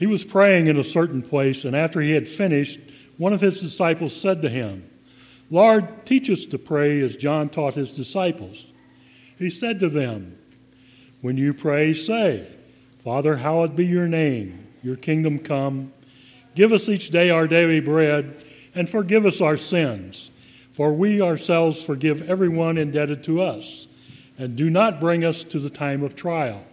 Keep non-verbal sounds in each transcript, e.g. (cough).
He was praying in a certain place, and after he had finished, one of his disciples said to him, Lord, teach us to pray as John taught his disciples. He said to them, When you pray, say, Father, hallowed be your name, your kingdom come. Give us each day our daily bread, and forgive us our sins, for we ourselves forgive everyone indebted to us, and do not bring us to the time of trial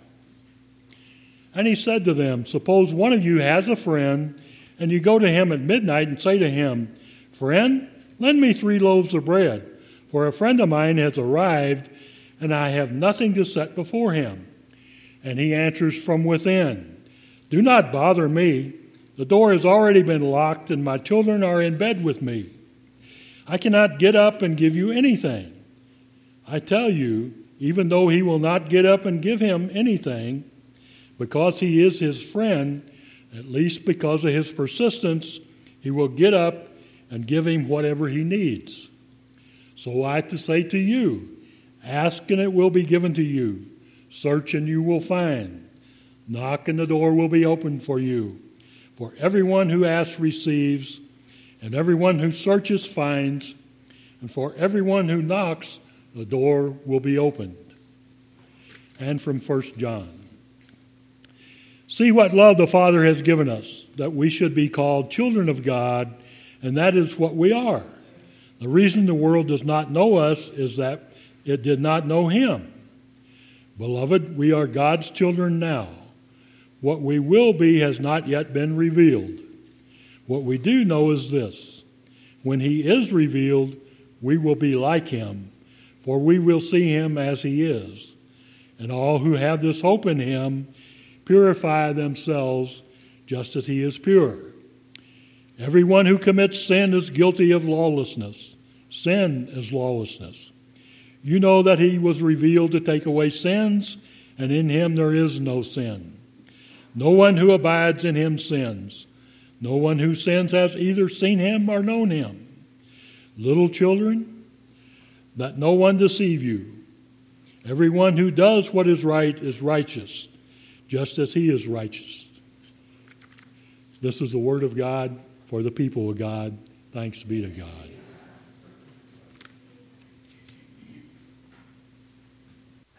and he said to them, Suppose one of you has a friend, and you go to him at midnight and say to him, Friend, lend me three loaves of bread, for a friend of mine has arrived, and I have nothing to set before him. And he answers from within, Do not bother me. The door has already been locked, and my children are in bed with me. I cannot get up and give you anything. I tell you, even though he will not get up and give him anything, because he is his friend, at least because of his persistence, he will get up and give him whatever he needs. So I have to say to you, ask and it will be given to you. Search and you will find. Knock and the door will be opened for you. For everyone who asks receives, and everyone who searches finds, and for everyone who knocks, the door will be opened. And from 1 John. See what love the Father has given us, that we should be called children of God, and that is what we are. The reason the world does not know us is that it did not know Him. Beloved, we are God's children now. What we will be has not yet been revealed. What we do know is this when He is revealed, we will be like Him, for we will see Him as He is. And all who have this hope in Him, purify themselves just as he is pure. Everyone who commits sin is guilty of lawlessness. Sin is lawlessness. You know that he was revealed to take away sins, and in him there is no sin. No one who abides in him sins. No one who sins has either seen him or known him. Little children, let no one deceive you. Everyone who does what is right is righteous, just as he is righteous. This is the word of God for the people of God. Thanks be to God.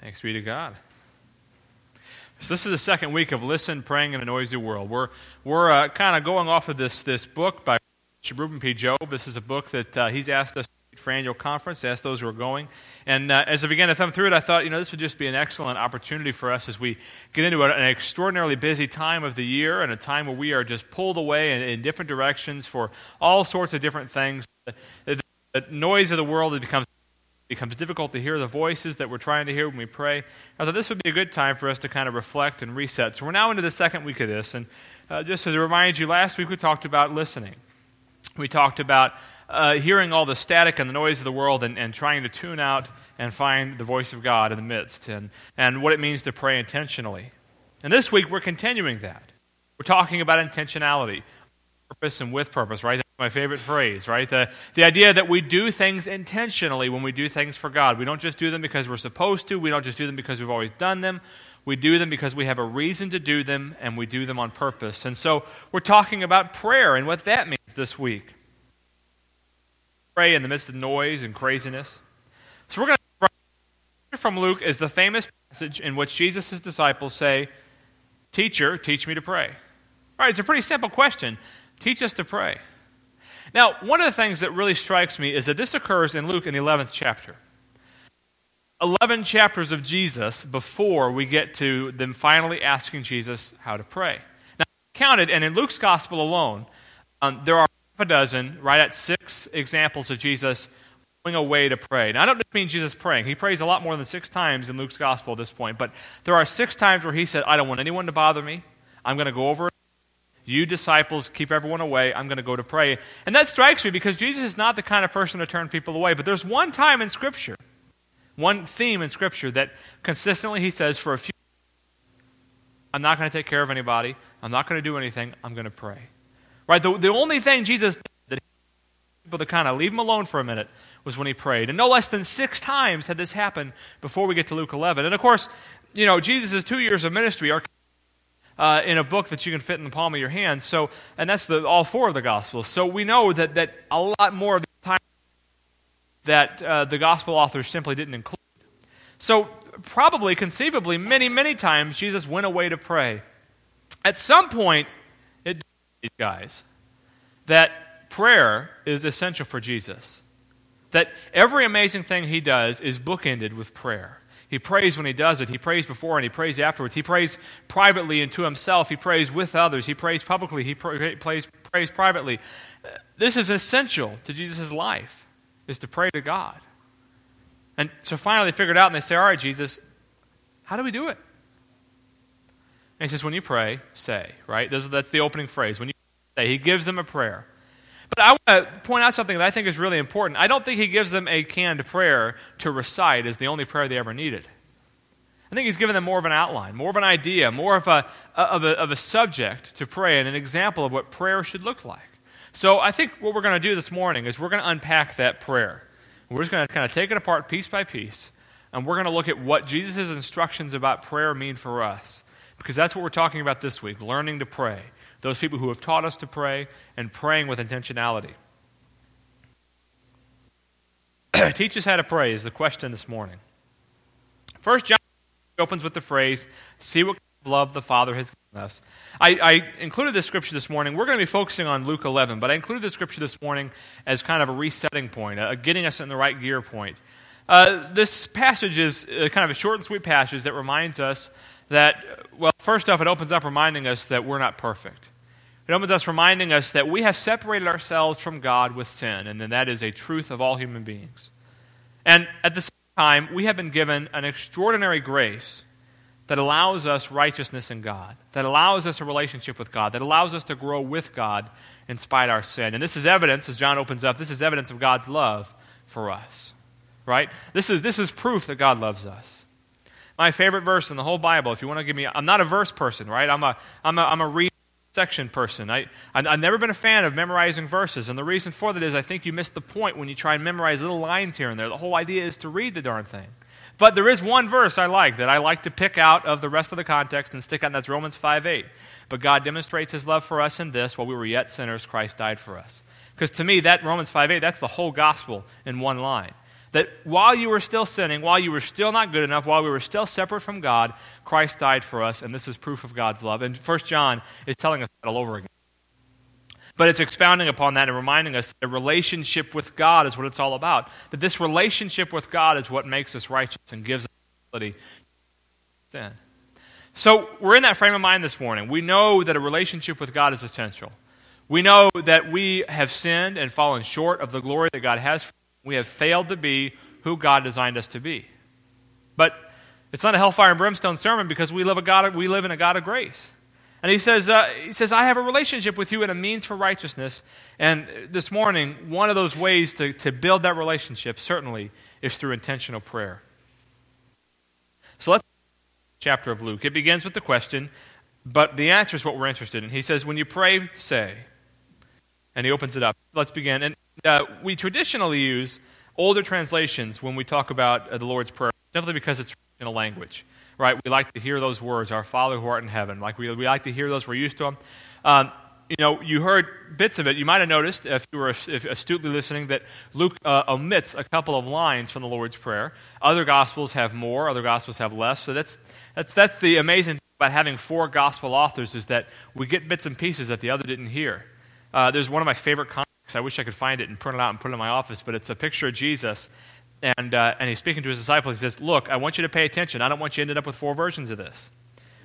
Thanks be to God. So this is the second week of Listen, Praying in a Noisy World. We're, we're uh, kind of going off of this, this book by Rueben P. Job. This is a book that uh, he's asked us for annual conference, asked those who are going. And uh, as I began to thumb through it, I thought, you know, this would just be an excellent opportunity for us as we get into an extraordinarily busy time of the year and a time where we are just pulled away in, in different directions for all sorts of different things. The, the, the noise of the world it becomes becomes difficult to hear the voices that we're trying to hear when we pray. I thought this would be a good time for us to kind of reflect and reset. So we're now into the second week of this, and uh, just to remind you, last week we talked about listening. We talked about uh, hearing all the static and the noise of the world and, and trying to tune out and find the voice of God in the midst and, and what it means to pray intentionally. And this week we're continuing that. We're talking about intentionality, purpose and with purpose, right? That's my favorite phrase, right? The, the idea that we do things intentionally when we do things for God. We don't just do them because we're supposed to, we don't just do them because we've always done them. We do them because we have a reason to do them, and we do them on purpose. And so we're talking about prayer and what that means this week pray in the midst of noise and craziness. So we're going to from Luke is the famous passage in which Jesus' disciples say, Teacher, teach me to pray. All right, it's a pretty simple question. Teach us to pray. Now, one of the things that really strikes me is that this occurs in Luke in the 11th chapter. 11 chapters of Jesus before we get to them finally asking Jesus how to pray. Now, counted, and in Luke's gospel alone, um, there are a dozen, right at six examples of Jesus going away to pray. Now, I don't just mean Jesus praying. He prays a lot more than six times in Luke's gospel at this point, but there are six times where he said, I don't want anyone to bother me. I'm going to go over. You disciples, keep everyone away. I'm going to go to pray. And that strikes me because Jesus is not the kind of person to turn people away. But there's one time in Scripture, one theme in Scripture that consistently he says, for a few, I'm not going to take care of anybody. I'm not going to do anything. I'm going to pray. Right? The, the only thing Jesus did that people to kind of leave him alone for a minute was when he prayed. And no less than six times had this happened before we get to Luke 11. And of course, you know, Jesus' two years of ministry are uh, in a book that you can fit in the palm of your hand. So, and that's the, all four of the Gospels. So we know that, that a lot more of the time that uh, the Gospel authors simply didn't include. So, probably, conceivably, many, many times Jesus went away to pray. At some point, these guys that prayer is essential for Jesus. That every amazing thing he does is bookended with prayer. He prays when he does it. He prays before and he prays afterwards. He prays privately and to himself. He prays with others. He prays publicly. He prays, prays privately. This is essential to Jesus' life, is to pray to God. And so finally they figured out and they say, All right, Jesus, how do we do it? And he says, When you pray, say, right? That's the opening phrase. When you say, he gives them a prayer. But I want to point out something that I think is really important. I don't think he gives them a canned prayer to recite as the only prayer they ever needed. I think he's given them more of an outline, more of an idea, more of a, of a, of a subject to pray and an example of what prayer should look like. So I think what we're going to do this morning is we're going to unpack that prayer. We're just going to kind of take it apart piece by piece, and we're going to look at what Jesus' instructions about prayer mean for us. Because that's what we're talking about this week learning to pray those people who have taught us to pray, and praying with intentionality. (clears throat) Teach us how to pray is the question this morning. First John opens with the phrase, See what love the Father has given us. I, I, included this scripture this morning. We're going to be focusing on Luke 11, but I included this scripture this morning as kind of a resetting point, a getting us in the right gear point. Uh, this passage is uh, kind of a short and sweet passage that reminds us that, well, first off, it opens up reminding us that we're not perfect. It opens us reminding us that we have separated ourselves from God with sin, and then that is a truth of all human beings. And at the same time, we have been given an extraordinary grace that allows us righteousness in God, that allows us a relationship with God, that allows us to grow with God in spite of our sin. And this is evidence, as John opens up, this is evidence of God's love for us. Right? This is, this is proof that God loves us my favorite verse in the whole Bible. If you want to give me, I'm not a verse person, right? I'm a, I'm a, I'm a read section person. I, I've never been a fan of memorizing verses, and the reason for that is I think you miss the point when you try and memorize little lines here and there. The whole idea is to read the darn thing. But there is one verse I like that I like to pick out of the rest of the context and stick out, and that's Romans 5 8. But God demonstrates his love for us in this while we were yet sinners, Christ died for us. Because to me, that Romans 5 8, that's the whole gospel in one line. That while you were still sinning, while you were still not good enough, while we were still separate from God, Christ died for us, and this is proof of God's love. And 1 John is telling us that all over again. But it's expounding upon that and reminding us that a relationship with God is what it's all about. That this relationship with God is what makes us righteous and gives us ability to sin. So we're in that frame of mind this morning. We know that a relationship with God is essential. We know that we have sinned and fallen short of the glory that God has for we have failed to be who God designed us to be. But it's not a hellfire and brimstone sermon because we live, a God, we live in a God of grace. And he says, uh, he says, I have a relationship with you and a means for righteousness. And this morning, one of those ways to, to build that relationship, certainly, is through intentional prayer. So let's chapter of Luke. It begins with the question, but the answer is what we're interested in. He says, When you pray, say. And he opens it up. Let's begin. And uh, we traditionally use older translations when we talk about uh, the Lord's Prayer, simply because it's in a language, right? We like to hear those words, "Our Father who art in heaven." Like we, we like to hear those. We're used to them. Um, you know, you heard bits of it. You might have noticed, if you were astutely listening, that Luke uh, omits a couple of lines from the Lord's Prayer. Other Gospels have more. Other Gospels have less. So that's that's that's the amazing thing about having four Gospel authors is that we get bits and pieces that the other didn't hear. Uh, there's one of my favorite. I wish I could find it and print it out and put it in my office, but it's a picture of Jesus. And, uh, and he's speaking to his disciples. He says, Look, I want you to pay attention. I don't want you to end up with four versions of this.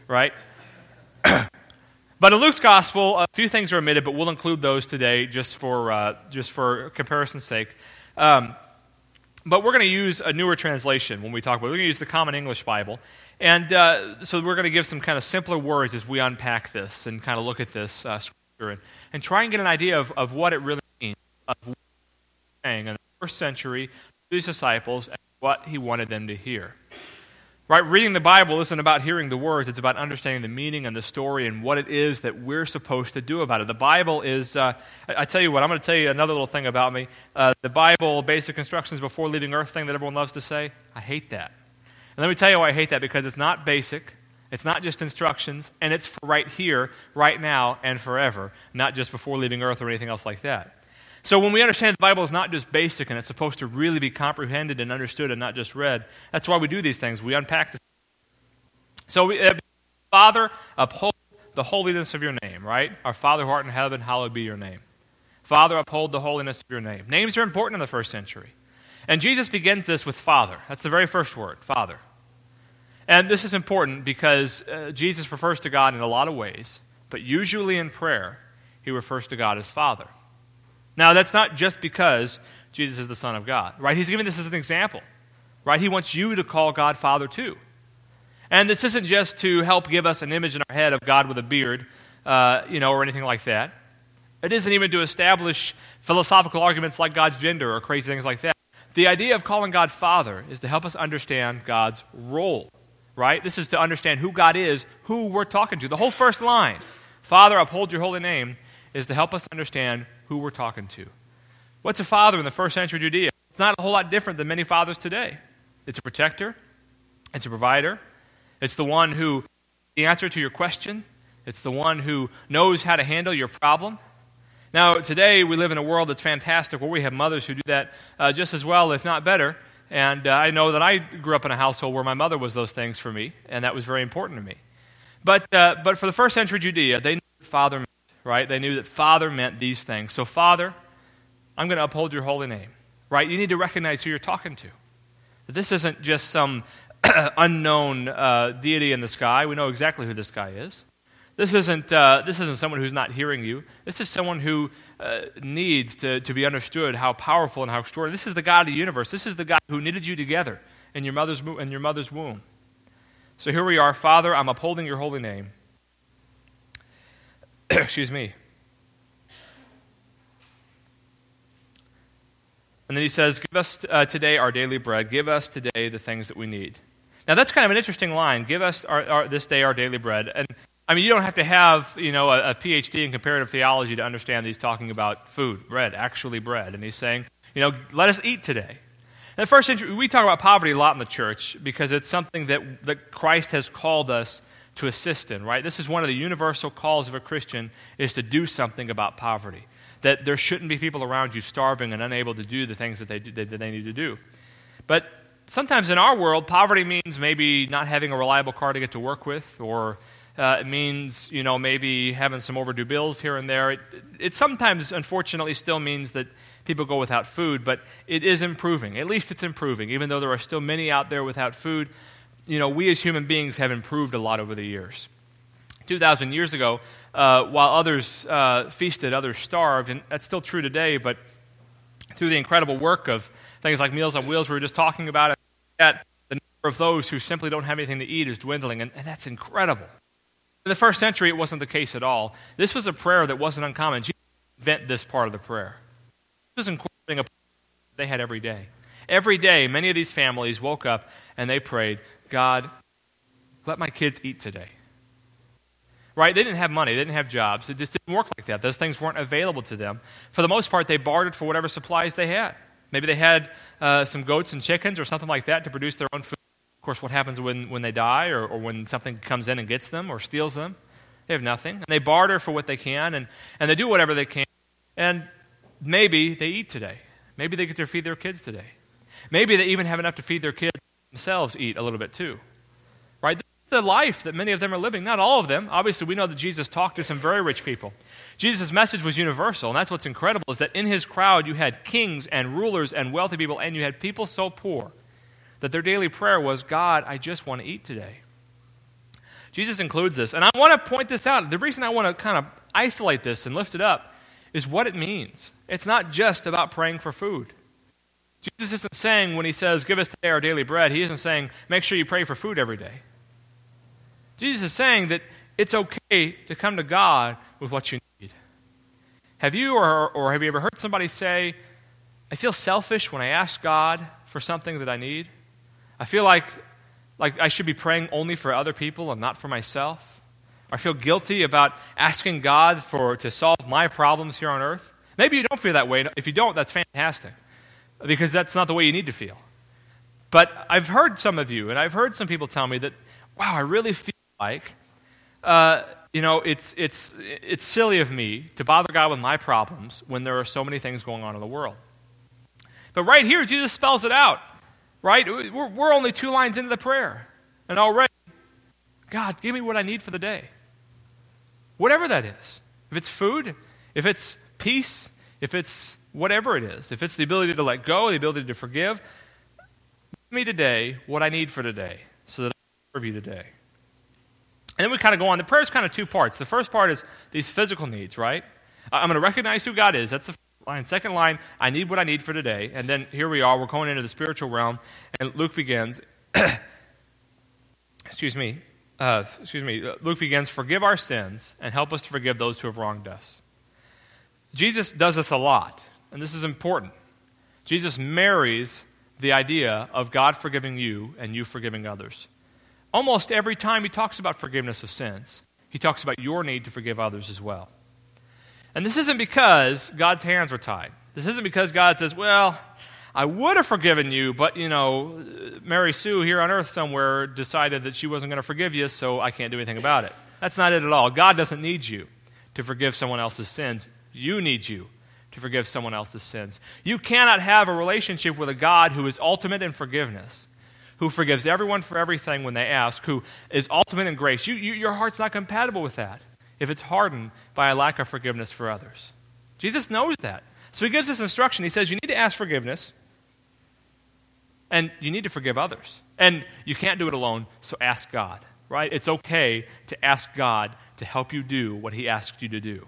Right? (clears throat) but in Luke's gospel, a few things are omitted, but we'll include those today just for, uh, just for comparison's sake. Um, but we're going to use a newer translation when we talk about it. We're going to use the Common English Bible. And uh, so we're going to give some kind of simpler words as we unpack this and kind of look at this uh, scripture and, and try and get an idea of, of what it really of what saying in the first century to his disciples and what he wanted them to hear. Right? Reading the Bible isn't about hearing the words, it's about understanding the meaning and the story and what it is that we're supposed to do about it. The Bible is, uh, I, I, tell you what, I'm going to tell you another little thing about me. Uh, the Bible, basic instructions before leaving earth thing that everyone loves to say, I hate that. And let me tell you why I hate that because it's not basic, It's not just instructions, and it's for right here, right now, and forever, not just before leaving earth or anything else like that. So when we understand the Bible is not just basic and it's supposed to really be comprehended and understood and not just read, that's why we do these things. We unpack this. So, we, uh, Father, uphold the holiness of your name, right? Our Father who art in heaven, hallowed be your name. Father, uphold the holiness of your name. Names are important in the first century. And Jesus begins this with Father. That's the very first word, Father. And this is important because uh, Jesus refers to God in a lot of ways, but usually in prayer, he refers to God as Father. Now, that's not just because Jesus is the Son of God, right? He's giving this as an example, right? He wants you to call God Father too. And this isn't just to help give us an image in our head of God with a beard, uh, you know, or anything like that. It isn't even to establish philosophical arguments like God's gender or crazy things like that. The idea of calling God Father is to help us understand God's role, right? This is to understand who God is, who we're talking to. The whole first line, Father, uphold your holy name, is to help us understand who we're talking to. What's a father in the first century Judea? It's not a whole lot different than many fathers today. It's a protector, it's a provider, it's the one who the answer to your question, it's the one who knows how to handle your problem. Now, today we live in a world that's fantastic where we have mothers who do that uh, just as well, if not better. And uh, I know that I grew up in a household where my mother was those things for me, and that was very important to me. But, uh, but for the first century Judea, they knew father right? They knew that Father meant these things. So, Father, I'm going to uphold your holy name, right? You need to recognize who you're talking to. This isn't just some (clears throat) unknown uh, deity in the sky. We know exactly who this guy is. This isn't, uh, this isn't someone who's not hearing you. This is someone who uh, needs to, to be understood how powerful and how extraordinary. This is the God of the universe. This is the God who knitted you together in your mother's, in your mother's womb. So here we are, Father, I'm upholding your holy name. (coughs) Excuse me. And then he says, Give us uh, today our daily bread. Give us today the things that we need. Now, that's kind of an interesting line. Give us our, our, this day our daily bread. And I mean, you don't have to have, you know, a, a PhD in comparative theology to understand he's talking about food, bread, actually bread. And he's saying, you know, let us eat today. And the first century, we talk about poverty a lot in the church because it's something that, that Christ has called us to assist in, right? This is one of the universal calls of a Christian is to do something about poverty. That there shouldn't be people around you starving and unable to do the things that they, do, that they need to do. But sometimes in our world, poverty means maybe not having a reliable car to get to work with, or uh, it means, you know, maybe having some overdue bills here and there. It, it sometimes, unfortunately, still means that people go without food, but it is improving. At least it's improving. Even though there are still many out there without food, you know, we as human beings have improved a lot over the years. 2,000 years ago, uh, while others uh, feasted, others starved, and that's still true today, but through the incredible work of things like Meals on Wheels, we were just talking about it, the number of those who simply don't have anything to eat is dwindling, and, and that's incredible. In the first century, it wasn't the case at all. This was a prayer that wasn't uncommon. Jesus invent this part of the prayer. This was incorporating a they had every day. Every day, many of these families woke up and they prayed, God, let my kids eat today. Right? They didn't have money, they didn't have jobs. It just didn't work like that. Those things weren't available to them. For the most part, they bartered for whatever supplies they had. Maybe they had uh, some goats and chickens or something like that to produce their own food. Of course, what happens when, when they die or, or when something comes in and gets them or steals them? They have nothing. And they barter for what they can and, and they do whatever they can. And maybe they eat today. Maybe they get to feed their kids today. Maybe they even have enough to feed their kids themselves eat a little bit too. Right? This is the life that many of them are living. Not all of them. Obviously, we know that Jesus talked to some very rich people. Jesus' message was universal, and that's what's incredible is that in his crowd you had kings and rulers and wealthy people, and you had people so poor that their daily prayer was, God, I just want to eat today. Jesus includes this. And I want to point this out. The reason I want to kind of isolate this and lift it up is what it means. It's not just about praying for food. Jesus isn't saying when he says, Give us today our daily bread, he isn't saying, Make sure you pray for food every day. Jesus is saying that it's okay to come to God with what you need. Have you or, or have you ever heard somebody say, I feel selfish when I ask God for something that I need? I feel like, like I should be praying only for other people and not for myself. I feel guilty about asking God for, to solve my problems here on earth. Maybe you don't feel that way. If you don't, that's fantastic because that's not the way you need to feel. But I've heard some of you, and I've heard some people tell me that, wow, I really feel like, uh, you know, it's, it's, it's silly of me to bother God with my problems when there are so many things going on in the world. But right here, Jesus spells it out, right? We're, we're only two lines into the prayer. And already, God, give me what I need for the day. Whatever that is. If it's food, if it's peace, if it's whatever it is, if it's the ability to let go, the ability to forgive, give me today what I need for today so that I can serve you today. And then we kind of go on. The prayer is kind of two parts. The first part is these physical needs, right? I'm going to recognize who God is. That's the first line. Second line, I need what I need for today. And then here we are. We're going into the spiritual realm. And Luke begins, (coughs) excuse me, uh, excuse me, uh, Luke begins, forgive our sins and help us to forgive those who have wronged us. Jesus does this a lot, and this is important. Jesus marries the idea of God forgiving you and you forgiving others. Almost every time he talks about forgiveness of sins, he talks about your need to forgive others as well. And this isn't because God's hands are tied. This isn't because God says, well, I would have forgiven you, but, you know, Mary Sue here on earth somewhere decided that she wasn't going to forgive you, so I can't do anything about it. That's not it at all. God doesn't need you to forgive someone else's sins. You need you to forgive someone else's sins. You cannot have a relationship with a God who is ultimate in forgiveness who forgives everyone for everything when they ask, who is ultimate in grace. You, you, your heart's not compatible with that if it's hardened by a lack of forgiveness for others. Jesus knows that. So he gives this instruction. He says, You need to ask forgiveness, and you need to forgive others. And you can't do it alone, so ask God, right? It's okay to ask God to help you do what he asked you to do,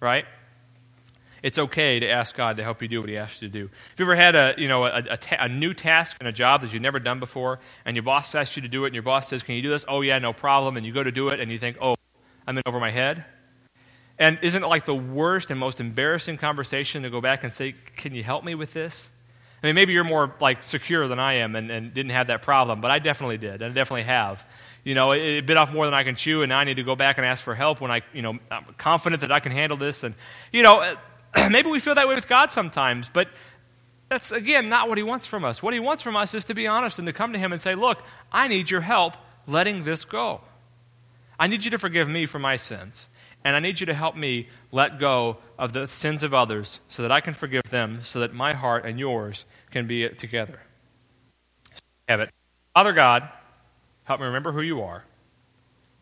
right? It's okay to ask God to help you do what He asks you to do. Have you ever had a, you know, a, a, ta- a new task in a job that you've never done before, and your boss asks you to do it, and your boss says, Can you do this? Oh, yeah, no problem. And you go to do it, and you think, Oh, I'm in over my head? And isn't it like the worst and most embarrassing conversation to go back and say, Can you help me with this? I mean, maybe you're more like secure than I am and, and didn't have that problem, but I definitely did. And I definitely have. You know, it, it, bit off more than I can chew, and now I need to go back and ask for help when I, you know, I'm confident that I can handle this. And, you know, (clears throat) maybe we feel that way with God sometimes, but that's, again, not what He wants from us. What He wants from us is to be honest and to come to Him and say, Look, I need your help letting this go. I need you to forgive me for my sins. And I need you to help me let go of the sins of others so that I can forgive them, so that my heart and yours can be together. Have it. Father God, help me remember who you are.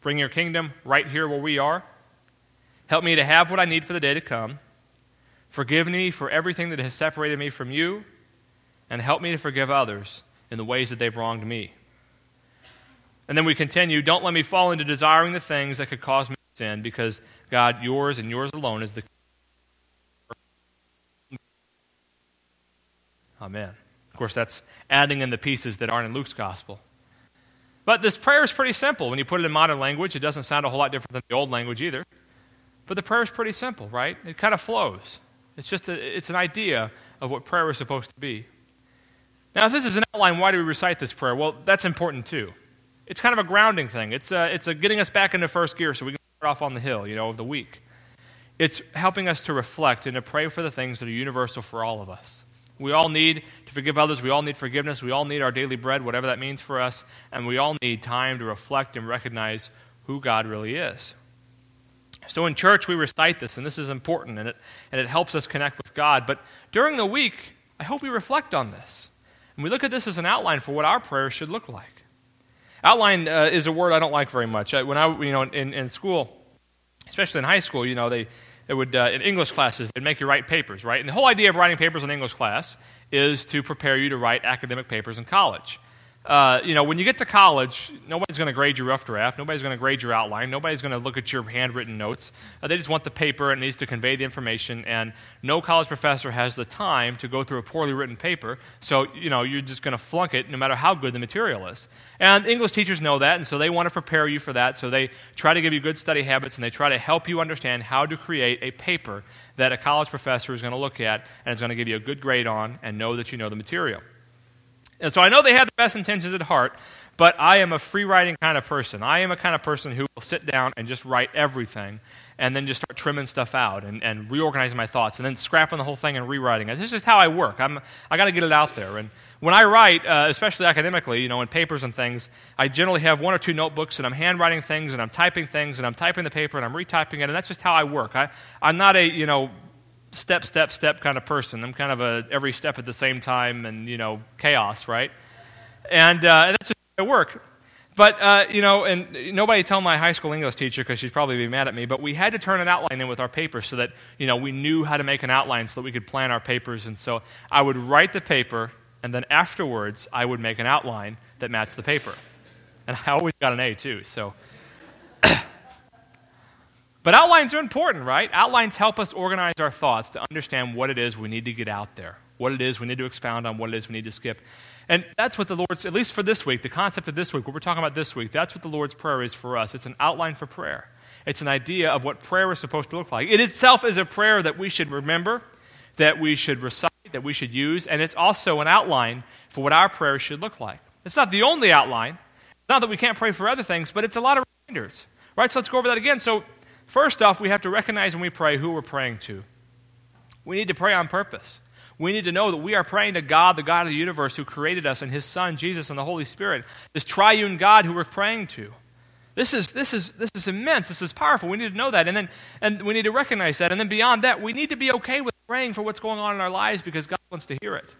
Bring your kingdom right here where we are. Help me to have what I need for the day to come. Forgive me for everything that has separated me from you, and help me to forgive others in the ways that they've wronged me. And then we continue don't let me fall into desiring the things that could cause me sin, because God, yours and yours alone is the. (laughs) Amen. Of course, that's adding in the pieces that aren't in Luke's gospel. But this prayer is pretty simple. When you put it in modern language, it doesn't sound a whole lot different than the old language either. But the prayer is pretty simple, right? It kind of flows. It's just a, it's an idea of what prayer is supposed to be. Now, if this is an outline, why do we recite this prayer? Well, that's important too. It's kind of a grounding thing. It's a, it's a getting us back into first gear so we can start off on the hill, you know, of the week. It's helping us to reflect and to pray for the things that are universal for all of us. We all need to forgive others. We all need forgiveness. We all need our daily bread, whatever that means for us. And we all need time to reflect and recognize who God really is. So in church, we recite this, and this is important, and it, and it helps us connect with God. But during the week, I hope we reflect on this. And we look at this as an outline for what our prayers should look like. Outline uh, is a word I don't like very much. When I, you know, in, in school, especially in high school, you know, they, it would, uh, in English classes, they'd make you write papers, right? And the whole idea of writing papers in English class is to prepare you to write academic papers in college uh, you know, when you get to college, nobody's going to grade your rough draft. Nobody's going to grade your outline. Nobody's going to look at your handwritten notes. Uh, they just want the paper. And it needs to convey the information. And no college professor has the time to go through a poorly written paper. So, you know, you're just going to flunk it no matter how good the material is. And English teachers know that, and so they want to prepare you for that. So they try to give you good study habits, and they try to help you understand how to create a paper that a college professor is going to look at and is going to give you a good grade on and know that you know the material. And so I know they have the best intentions at heart, but I am a free writing kind of person. I am a kind of person who will sit down and just write everything. and then just start trimming stuff out and, and reorganizing my thoughts and then scrapping the whole thing and rewriting it. This is just how I work. I'm, I got to get it out there. And when I write, uh, especially academically, you know, in papers and things, I generally have one or two notebooks and I'm handwriting things and I'm typing things and I'm typing the paper and I'm retyping it. And that's just how I work. I, I'm not a, you know, step, step, step kind of person. I'm kind of a every step at the same time and, you know, chaos, right? And, uh, and that's just I work. But, uh, you know, and nobody tell my high school English teacher because she'd probably be mad at me, but we had to turn an outline in with our paper so that, you know, we knew how to make an outline so that we could plan our papers. And so I would write the paper, and then afterwards I would make an outline that matched the paper. And I always got an A, too, so. But outlines are important, right? Outlines help us organize our thoughts to understand what it is we need to get out there, what it is we need to expound on, what it is we need to skip. And that's what the Lord's, at least for this week, the concept of this week, what we're talking about this week, that's what the Lord's Prayer is for us. It's an outline for prayer. It's an idea of what prayer is supposed to look like. It itself is a prayer that we should remember, that we should recite, that we should use, and it's also an outline for what our prayer should look like. It's not the only outline. Not that we can't pray for other things, but it's a lot of reminders. Right? So let's go over that again. So, first off, we have to recognize when we pray who we're praying to. We need to pray on purpose we need to know that we are praying to God, the God of the universe, who created us, and His Son, Jesus, and the Holy Spirit. This triune God who we're praying to. This is, this, is, this is immense. This is powerful. We need to know that. And, then, and we need to recognize that. And then beyond that, we need to be okay with praying for what's going on in our lives because God wants to hear it.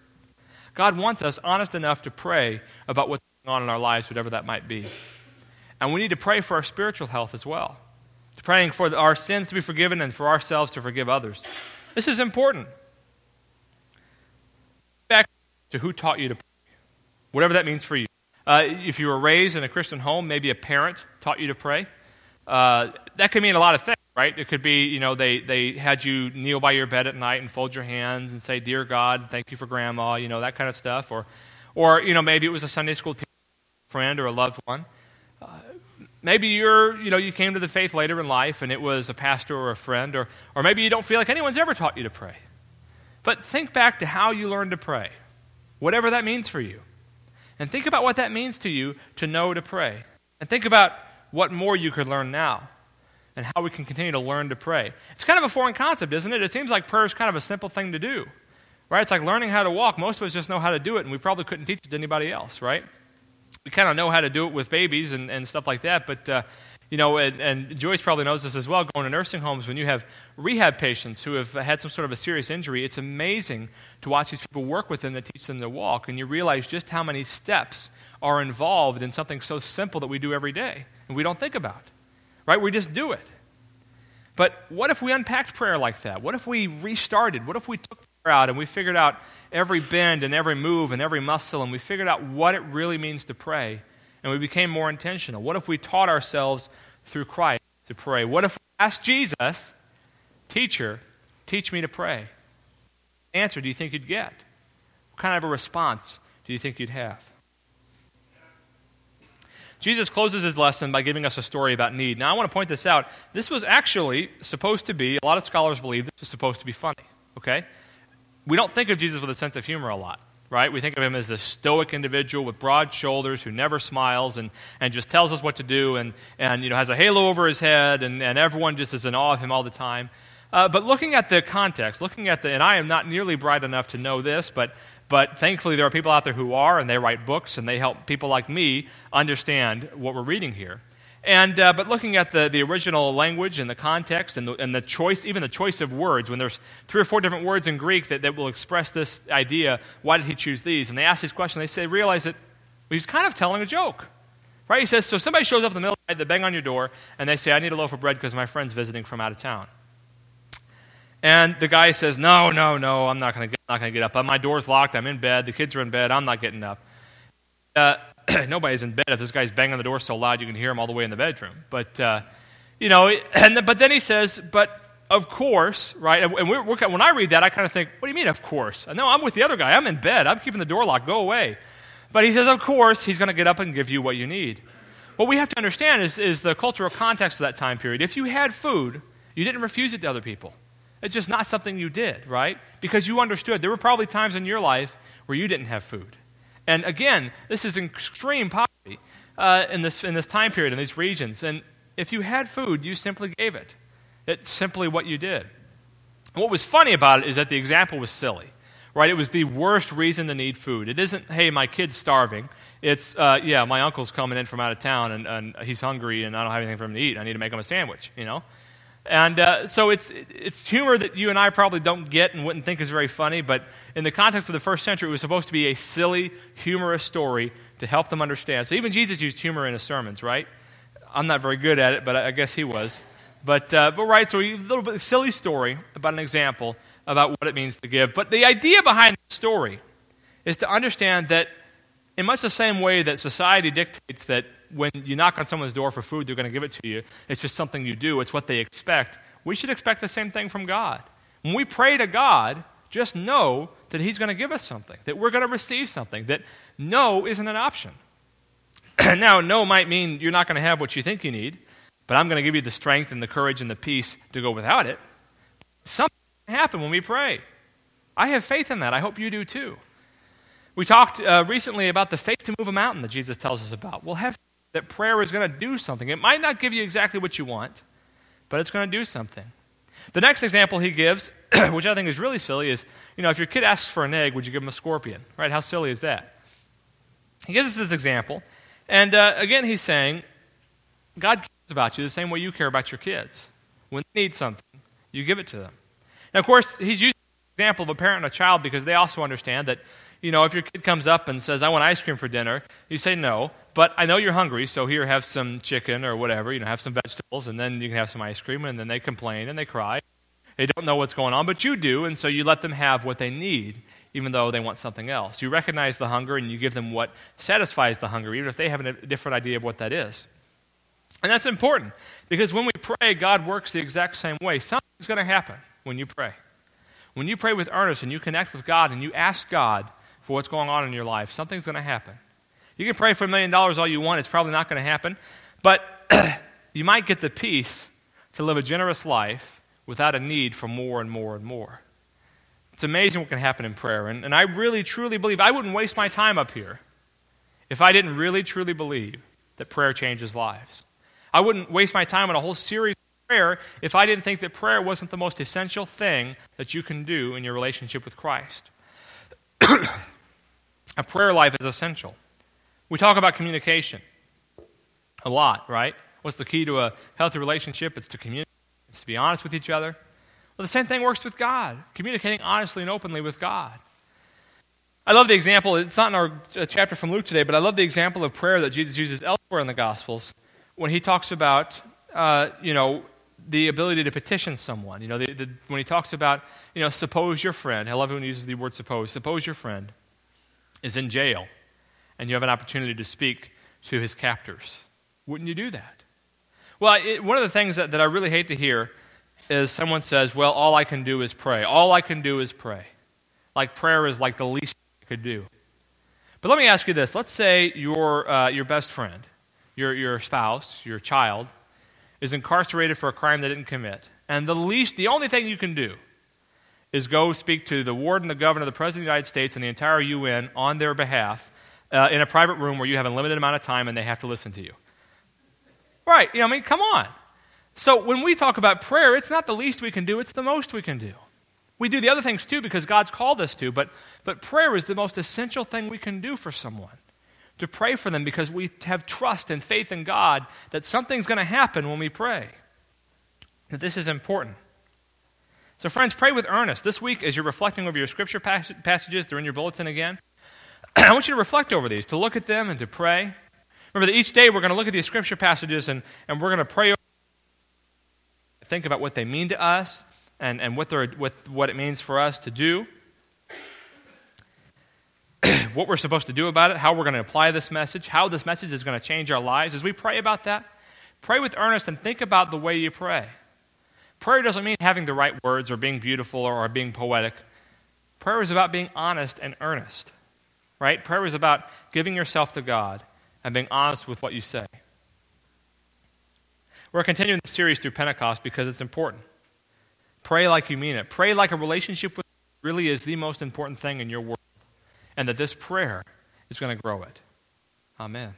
God wants us honest enough to pray about what's going on in our lives, whatever that might be. And we need to pray for our spiritual health as well. Praying for our sins to be forgiven and for ourselves to forgive others. This is important Back to who taught you to pray, whatever that means for you. Uh, if you were raised in a Christian home, maybe a parent taught you to pray. Uh, that could mean a lot of things, right? It could be, you know, they, they had you kneel by your bed at night and fold your hands and say, Dear God, thank you for grandma, you know, that kind of stuff. Or, or you know, maybe it was a Sunday school teacher, friend or a loved one. Uh, maybe you're, you know, you came to the faith later in life and it was a pastor or a friend. Or, or maybe you don't feel like anyone's ever taught you to pray. But think back to how you learned to pray whatever that means for you. And think about what that means to you to know to pray. And think about what more you could learn now and how we can continue to learn to pray. It's kind of a foreign concept, isn't it? It seems like prayer is kind of a simple thing to do, right? It's like learning how to walk. Most of us just know how to do it, and we probably couldn't teach it to anybody else, right? We kind of know how to do it with babies and, and stuff like that, but uh, you know, and, and, Joyce probably knows this as well, going to nursing homes, when you have rehab patients who have had some sort of a serious injury, it's amazing to watch these people work with them to teach them to walk. And you realize just how many steps are involved in something so simple that we do every day and we don't think about. Right? We just do it. But what if we unpacked prayer like that? What if we restarted? What if we took prayer out and we figured out every bend and every move and every muscle and we figured out what it really means to pray? and we became more intentional? What if we taught ourselves through Christ to pray? What if we asked Jesus, Teacher, teach me to pray? What answer do you think you'd get? What kind of a response do you think you'd have? Jesus closes his lesson by giving us a story about need. Now, I want to point this out. This was actually supposed to be, a lot of scholars believe this was supposed to be funny, okay? We don't think of Jesus with a sense of humor a lot right? We think of him as a stoic individual with broad shoulders who never smiles and, and just tells us what to do and, and you know, has a halo over his head and, and everyone just is in awe of him all the time. Uh, but looking at the context, looking at the, and I am not nearly bright enough to know this, but, but thankfully there are people out there who are, and they write books and they help people like me understand what we're reading here. And, uh, but looking at the, the original language and the context and the, and the choice, even the choice of words, when there's three or four different words in Greek that, that will express this idea, why did he choose these? And they ask these questions, they say, realize that he's kind of telling a joke. Right? He says, so somebody shows up in the middle of the night, they bang on your door, and they say, I need a loaf of bread because my friend's visiting from out of town. And the guy says, No, no, no, I'm not going to get up. My door's locked. I'm in bed. The kids are in bed. I'm not getting up. Uh, (clears throat) nobody's in bed if this guy's banging the door so loud you can hear him all the way in the bedroom. But, uh, you know, and, but then he says, but of course, right? And we're, we're, when I read that, I kind of think, what do you mean, of course? No, I'm with the other guy. I'm in bed. I'm keeping the door locked. Go away. But he says, of course, he's going to get up and give you what you need. What we have to understand is, is the cultural context of that time period. If you had food, you didn't refuse it to other people. It's just not something you did, right? Because you understood. There were probably times in your life where you didn't have food. And again, this is extreme poverty uh, in, this, in this time period, in these regions. And if you had food, you simply gave it. It's simply what you did. What was funny about it is that the example was silly, right? It was the worst reason to need food. It isn't, hey, my kid's starving. It's, uh, yeah, my uncle's coming in from out of town and, and, he's hungry and I don't have anything for him to eat. I need to make him a sandwich, you know? And uh, so it's, it's humor that you and I probably don't get and wouldn't think is very funny, but in the context of the first century, it was supposed to be a silly, humorous story to help them understand. So even Jesus used humor in his sermons, right? I'm not very good at it, but I guess he was. But, uh, but right, so a little bit silly story about an example about what it means to give. But the idea behind the story is to understand that in much the same way that society dictates that when you knock on someone's door for food, they're going to give it to you. It's just something you do, it's what they expect. We should expect the same thing from God. When we pray to God, just know that He's going to give us something, that we're going to receive something, that no isn't an option. (clears throat) now, no might mean you're not going to have what you think you need, but I'm going to give you the strength and the courage and the peace to go without it. Something can happen when we pray. I have faith in that. I hope you do too. We talked uh, recently about the faith to move a mountain that Jesus tells us about. We'll have that prayer is going to do something. It might not give you exactly what you want, but it's going to do something. The next example he gives, (clears throat) which I think is really silly, is you know, if your kid asks for an egg, would you give him a scorpion? Right? How silly is that? He gives us this example. And uh, again, he's saying, God cares about you the same way you care about your kids. When they need something, you give it to them. Now, of course, he's using the example of a parent and a child because they also understand that, you know, if your kid comes up and says, I want ice cream for dinner, you say no. But I know you're hungry, so here, have some chicken or whatever. You know, have some vegetables, and then you can have some ice cream. And then they complain and they cry. They don't know what's going on, but you do, and so you let them have what they need, even though they want something else. You recognize the hunger and you give them what satisfies the hunger, even if they have a different idea of what that is. And that's important because when we pray, God works the exact same way. Something's going to happen when you pray. When you pray with earnest and you connect with God and you ask God for what's going on in your life, something's going to happen. You can pray for a million dollars all you want, it's probably not going to happen. But (clears throat) you might get the peace to live a generous life without a need for more and more and more. It's amazing what can happen in prayer. And, and I really, truly believe I wouldn't waste my time up here if I didn't really, truly believe that prayer changes lives. I wouldn't waste my time on a whole series of prayer if I didn't think that prayer wasn't the most essential thing that you can do in your relationship with Christ. (clears throat) a prayer life is essential. We talk about communication a lot, right? What's the key to a healthy relationship? It's to communicate, it's to be honest with each other. Well, the same thing works with God, communicating honestly and openly with God. I love the example, it's not in our uh, chapter from Luke today, but I love the example of prayer that Jesus uses elsewhere in the Gospels when he talks about, uh, you know, the ability to petition someone. You know, the, the, when he talks about, you know, suppose your friend, I love when he uses the word suppose, suppose your friend is in jail and you have an opportunity to speak to his captors. Wouldn't you do that? Well, it, one of the things that, that I really hate to hear is someone says, Well, all I can do is pray. All I can do is pray. Like prayer is like the least I could do. But let me ask you this. Let's say your, uh, your best friend, your, your spouse, your child, is incarcerated for a crime they didn't commit. And the least, the only thing you can do is go speak to the warden, the governor, the president of the United States, and the entire UN on their behalf uh, in a private room where you have a limited amount of time and they have to listen to you. Right. You know, I mean, come on. So when we talk about prayer, it's not the least we can do, it's the most we can do. We do the other things too because God's called us to, but, but prayer is the most essential thing we can do for someone. To pray for them because we have trust and faith in God that something's going to happen when we pray. That this is important. So, friends, pray with earnest. This week, as you're reflecting over your scripture passages, they're in your bulletin again. (clears throat) I want you to reflect over these, to look at them and to pray. Remember that each day we're going to look at these scripture passages and, and we're going to pray, think about what they mean to us and, and what, they're, what, what it means for us to do, what we're supposed to do about it, how we're going to apply this message, how this message is going to change our lives. As we pray about that, pray with earnest and think about the way you pray. Prayer doesn't mean having the right words or being beautiful or, being poetic. Prayer is about being honest and earnest right? Prayer is about giving yourself to God and being honest with what you say. We're continuing the series through Pentecost because it's important. Pray like you mean it. Pray like a relationship with really is the most important thing in your world, and that this prayer is going to grow it. Amen.